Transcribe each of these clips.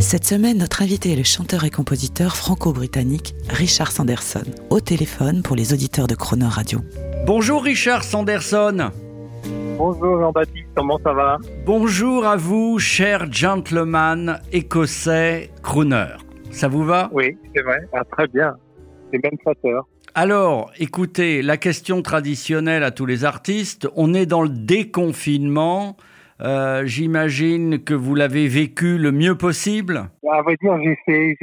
Cette semaine, notre invité est le chanteur et compositeur franco-britannique Richard Sanderson, au téléphone pour les auditeurs de Croner Radio. Bonjour Richard Sanderson. Bonjour Jean-Baptiste, comment ça va? Bonjour à vous, cher gentleman écossais crooner. Ça vous va? Oui, c'est vrai, ah, très bien. C'est même flatteur. Alors, écoutez, la question traditionnelle à tous les artistes, on est dans le déconfinement. Euh, J'imagine que vous l'avez vécu le mieux possible. À vrai dire, j'ai fait,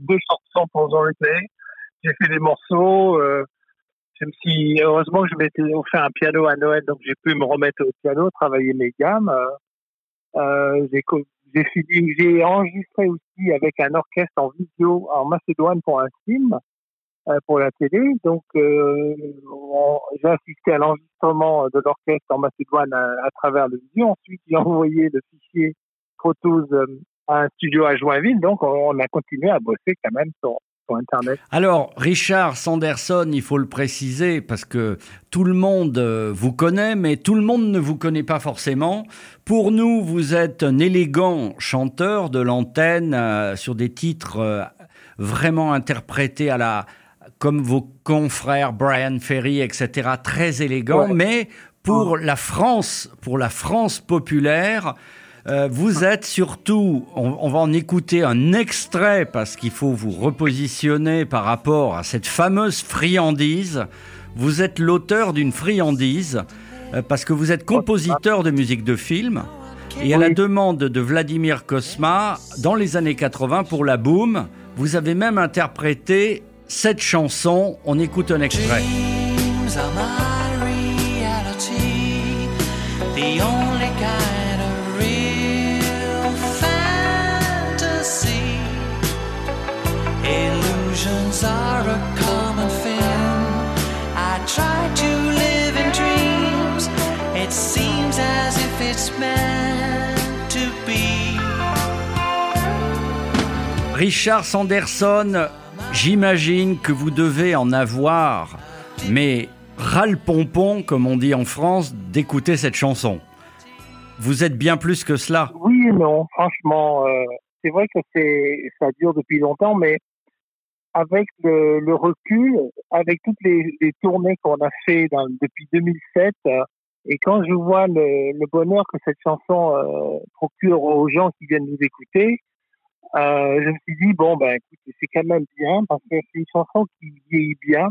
deux chansons pour Jean J'ai fait des morceaux. Euh, heureusement, je m'étais offert un piano à Noël, donc j'ai pu me remettre au piano, travailler mes gammes. Euh, j'ai enregistré aussi avec un orchestre en vidéo en Macédoine pour un film. Euh, pour la télé. Donc, euh, j'ai assisté à l'enregistrement de l'orchestre en Macédoine à, travers le vidéo. Ensuite, j'ai envoyé le fichier photos euh, à un studio à Joinville. Donc, on, a continué à bosser quand même sur, sur Internet. Alors, Richard Sanderson, il faut le préciser parce que tout le monde vous connaît, mais tout le monde ne vous connaît pas forcément. Pour nous, vous êtes un élégant chanteur de l'antenne sur des titres vraiment interprétés à la, comme vos confrères Brian Ferry, etc., très élégants, mais pour la France, pour la France populaire, euh, vous êtes surtout, on, va en écouter un extrait parce qu'il faut vous repositionner par rapport à cette fameuse friandise. Vous êtes l'auteur d'une friandise euh, parce que vous êtes compositeur de musique de film. Et à la demande de Vladimir Kosma, dans les années 80 pour la Boom, vous avez même interprété cette chanson. On écoute un extrait. Richard Sanderson J'imagine que vous devez en avoir, mais ras pompon, comme on dit en France, d'écouter cette chanson. Vous êtes bien plus que cela. Oui et non, franchement. Euh, c'est vrai que ça dure depuis longtemps, mais avec le, recul, avec toutes les, tournées qu'on a fait depuis 2007, euh, et quand je vois le, bonheur que cette chanson euh, procure aux gens qui viennent nous écouter, euh, je me suis dit, bon, ben, écoute, c'est quand même bien parce que c'est une chanson qui vieillit bien.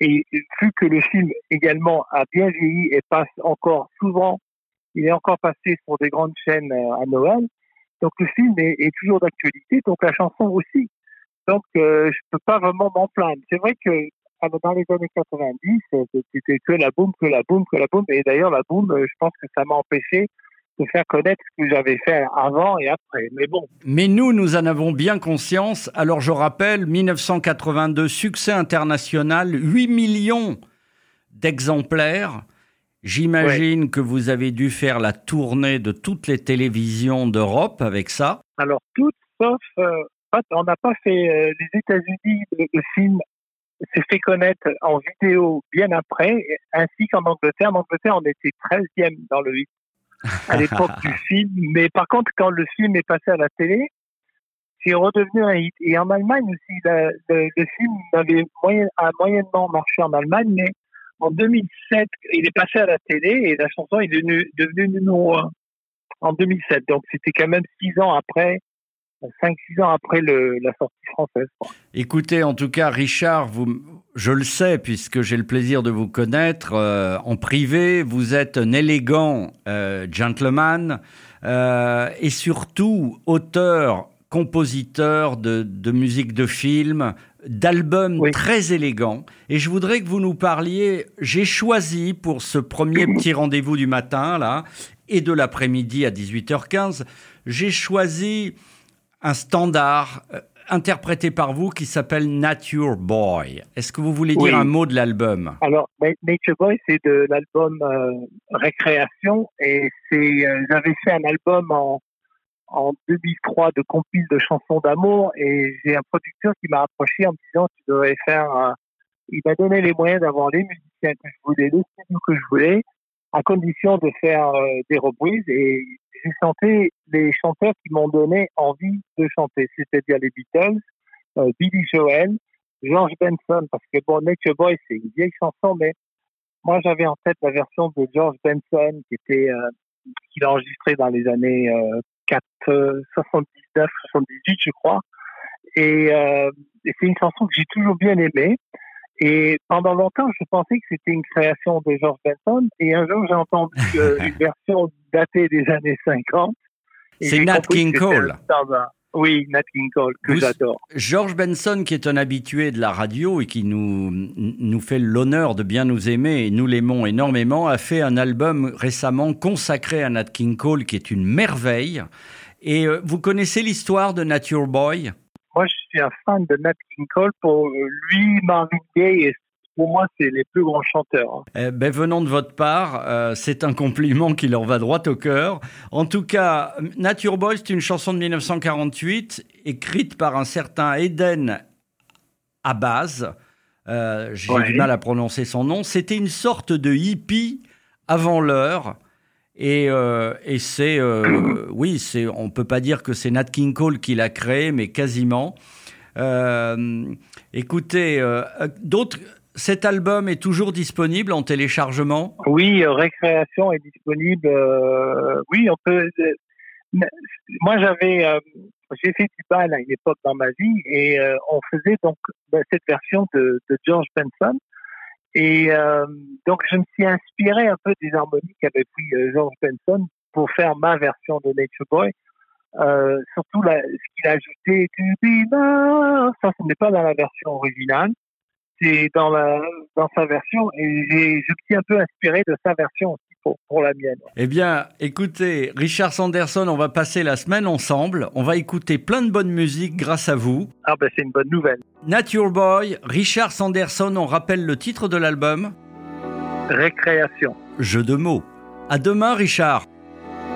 Et vu que le film également a bien vieilli et passe encore souvent, il est encore passé sur des grandes chaînes euh, à Noël. Donc le film est, toujours d'actualité, donc la chanson aussi. Donc euh, je peux pas vraiment m'en plaindre. C'est vrai que dans les années 90, c'était que la boum, que la boum, que la boum. Et d'ailleurs la boum, je pense que ça m'a empêché de faire connaître ce que j'avais fait avant et après. Mais bon. Mais nous, nous en avons bien conscience. Alors je rappelle, 1982, succès international, 8 millions d'exemplaires. J'imagine que vous avez dû faire la tournée de toutes les télévisions d'Europe avec ça. Alors toutes, sauf, euh, on n'a pas fait euh, les États-Unis, le, film s'est fait connaître en vidéo bien après, ainsi qu'en Angleterre. En Angleterre, on était 13e dans le 8 à l'époque du film. Mais par contre, quand le film est passé à la télé, c'est redevenu un hit. Et en Allemagne aussi, le, film avait moyen, a moyennement marché en Allemagne, mais en 2007, il est passé à la télé et la chanson est devenue, devenue numéro un en 2007. Donc c'était quand même six ans après 5-6 ans après la sortie française. Écoutez, en tout cas, Richard, vous, je le sais puisque j'ai le plaisir de vous connaître euh, en privé. Vous êtes un élégant euh, gentleman euh, et surtout auteur, compositeur de, de musique de film, d'albums très élégants. Et je voudrais que vous nous parliez. J'ai choisi pour ce premier petit rendez-vous du matin là et de l'après-midi à 18h15, j'ai choisi un standard, interprété par vous qui s'appelle Nature Boy. Est-ce que vous voulez dire un mot de l'album? Alors, Na- Nature Boy, c'est de l'album euh, Récréation et c'est euh, j'avais fait un album en en 2003 de compile de chansons d'amour et j'ai un producteur qui m'a approché en me disant tu devrais faire un- il m'a donné les moyens d'avoir les musiciens que je voulais, le studio que je voulais, à condition de faire euh, des reprises et j'ai chanté les chanteurs qui m'ont donné envie de chanter, c'est-à-dire les Beatles, euh, Billy Joel, George Benson, parce que bon, Nature Boy, c'est une vieille chanson, mais moi j'avais en tête la version de George Benson qui était euh, qu'il a enregistré dans les années euh, 4, euh, 79, 78, je crois. Et, euh, et c'est une chanson que j'ai toujours bien aimée. Et pendant longtemps, je pensais que c'était une création de George Benson. Et un jour, j'ai entendu euh, une version datée des années 50. Et C'est Nat King Cole. Oui, Nat King Cole, que j'adore. George Benson, qui est un habitué de la radio et qui nous, nous fait l'honneur de bien nous aimer, et nous l'aimons énormément, a fait un album récemment consacré à Nat King Cole, qui est une merveille. Et euh, vous connaissez l'histoire de Nature Boy? Moi, je suis un fan de Nat King Cole. Pour lui, Marvin Gaye, et pour moi, c'est les plus grands chanteurs. hein. Eh ben, venant de votre part, euh, c'est un compliment qui leur va droit au cœur. En tout cas, Nature Boy, c'est une chanson de 1948, écrite par un certain Eden Abbas. Euh, J'ai Ouais. du mal à prononcer son nom. C'était une sorte de hippie avant l'heure. Et, euh, et c'est, euh, oui, c'est, on peut pas dire que c'est Nat King Cole qui l'a créé, mais quasiment. Euh, écoutez, euh, cet album est toujours disponible en téléchargement? Oui, euh, Récréation est disponible. oui, on peut. moi, j'avais, j'ai fait du bal à une époque dans ma vie et on faisait donc ben, cette version de George Benson. Et euh, donc, je me suis inspiré un peu des harmonies qu'avait pris euh, George Benson pour faire ma version de Nature Boy. Euh, surtout la, ce qu'il a ajouté, ça, ce n'est pas dans la version originale. C'est dans dans sa version. Et je me suis un peu inspiré de sa version. aussi pour, pour la mienne. Eh bien, écoutez, Richard Sanderson, on va passer la semaine ensemble. On va écouter plein de bonne musique grâce à vous. Ah ben c'est une bonne nouvelle. Nature Boy, Richard Sanderson, on rappelle le titre de l'album Récréation. Jeu de mots. À demain, Richard.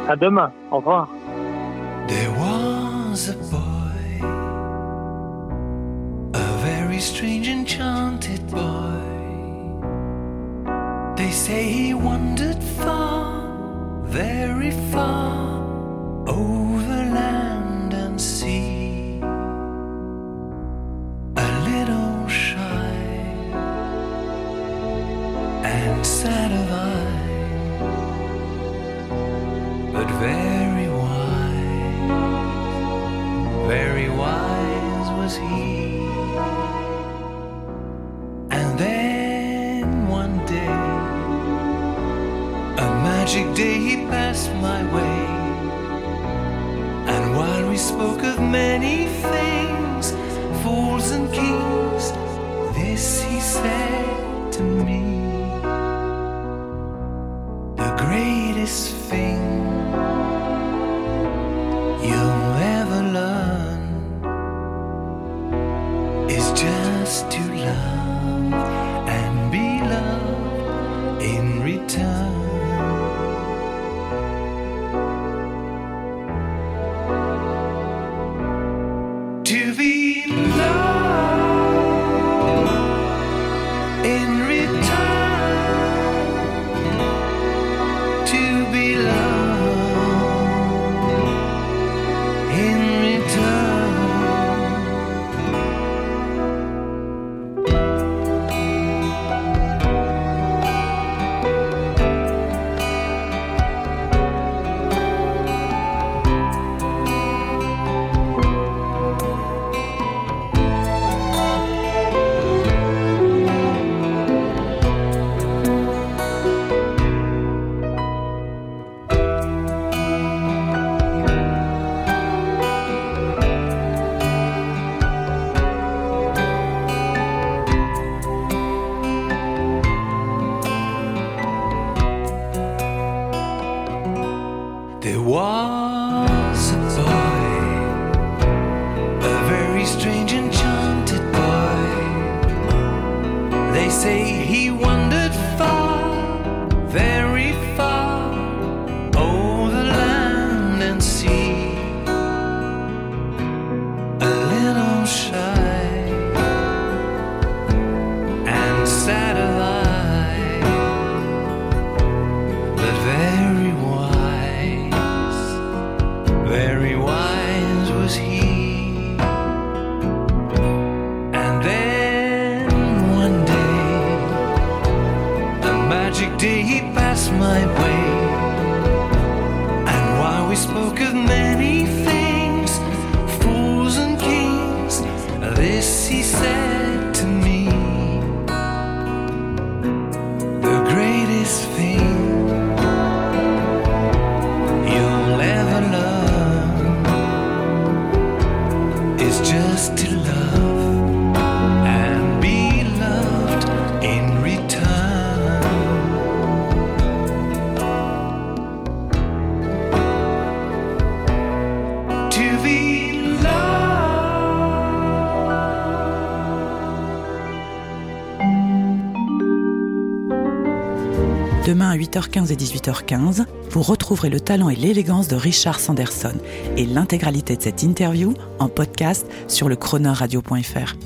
À demain. Au revoir. There was a boy, a very strange, enchanted boy. They say he wandered far, very far, over land and sea. A little shy and sad day, he passed my way. And while we spoke of many things, fools and kings, this he said to me The greatest thing you'll ever learn is just to love and be loved in return. It was. tragic day he passed my way. And while we spoke of many things, fools and kings, this he said. Demain à 8h15 et 18h15, vous retrouverez le talent et l'élégance de Richard Sanderson et l'intégralité de cette interview en podcast sur le chroneurradio.fr.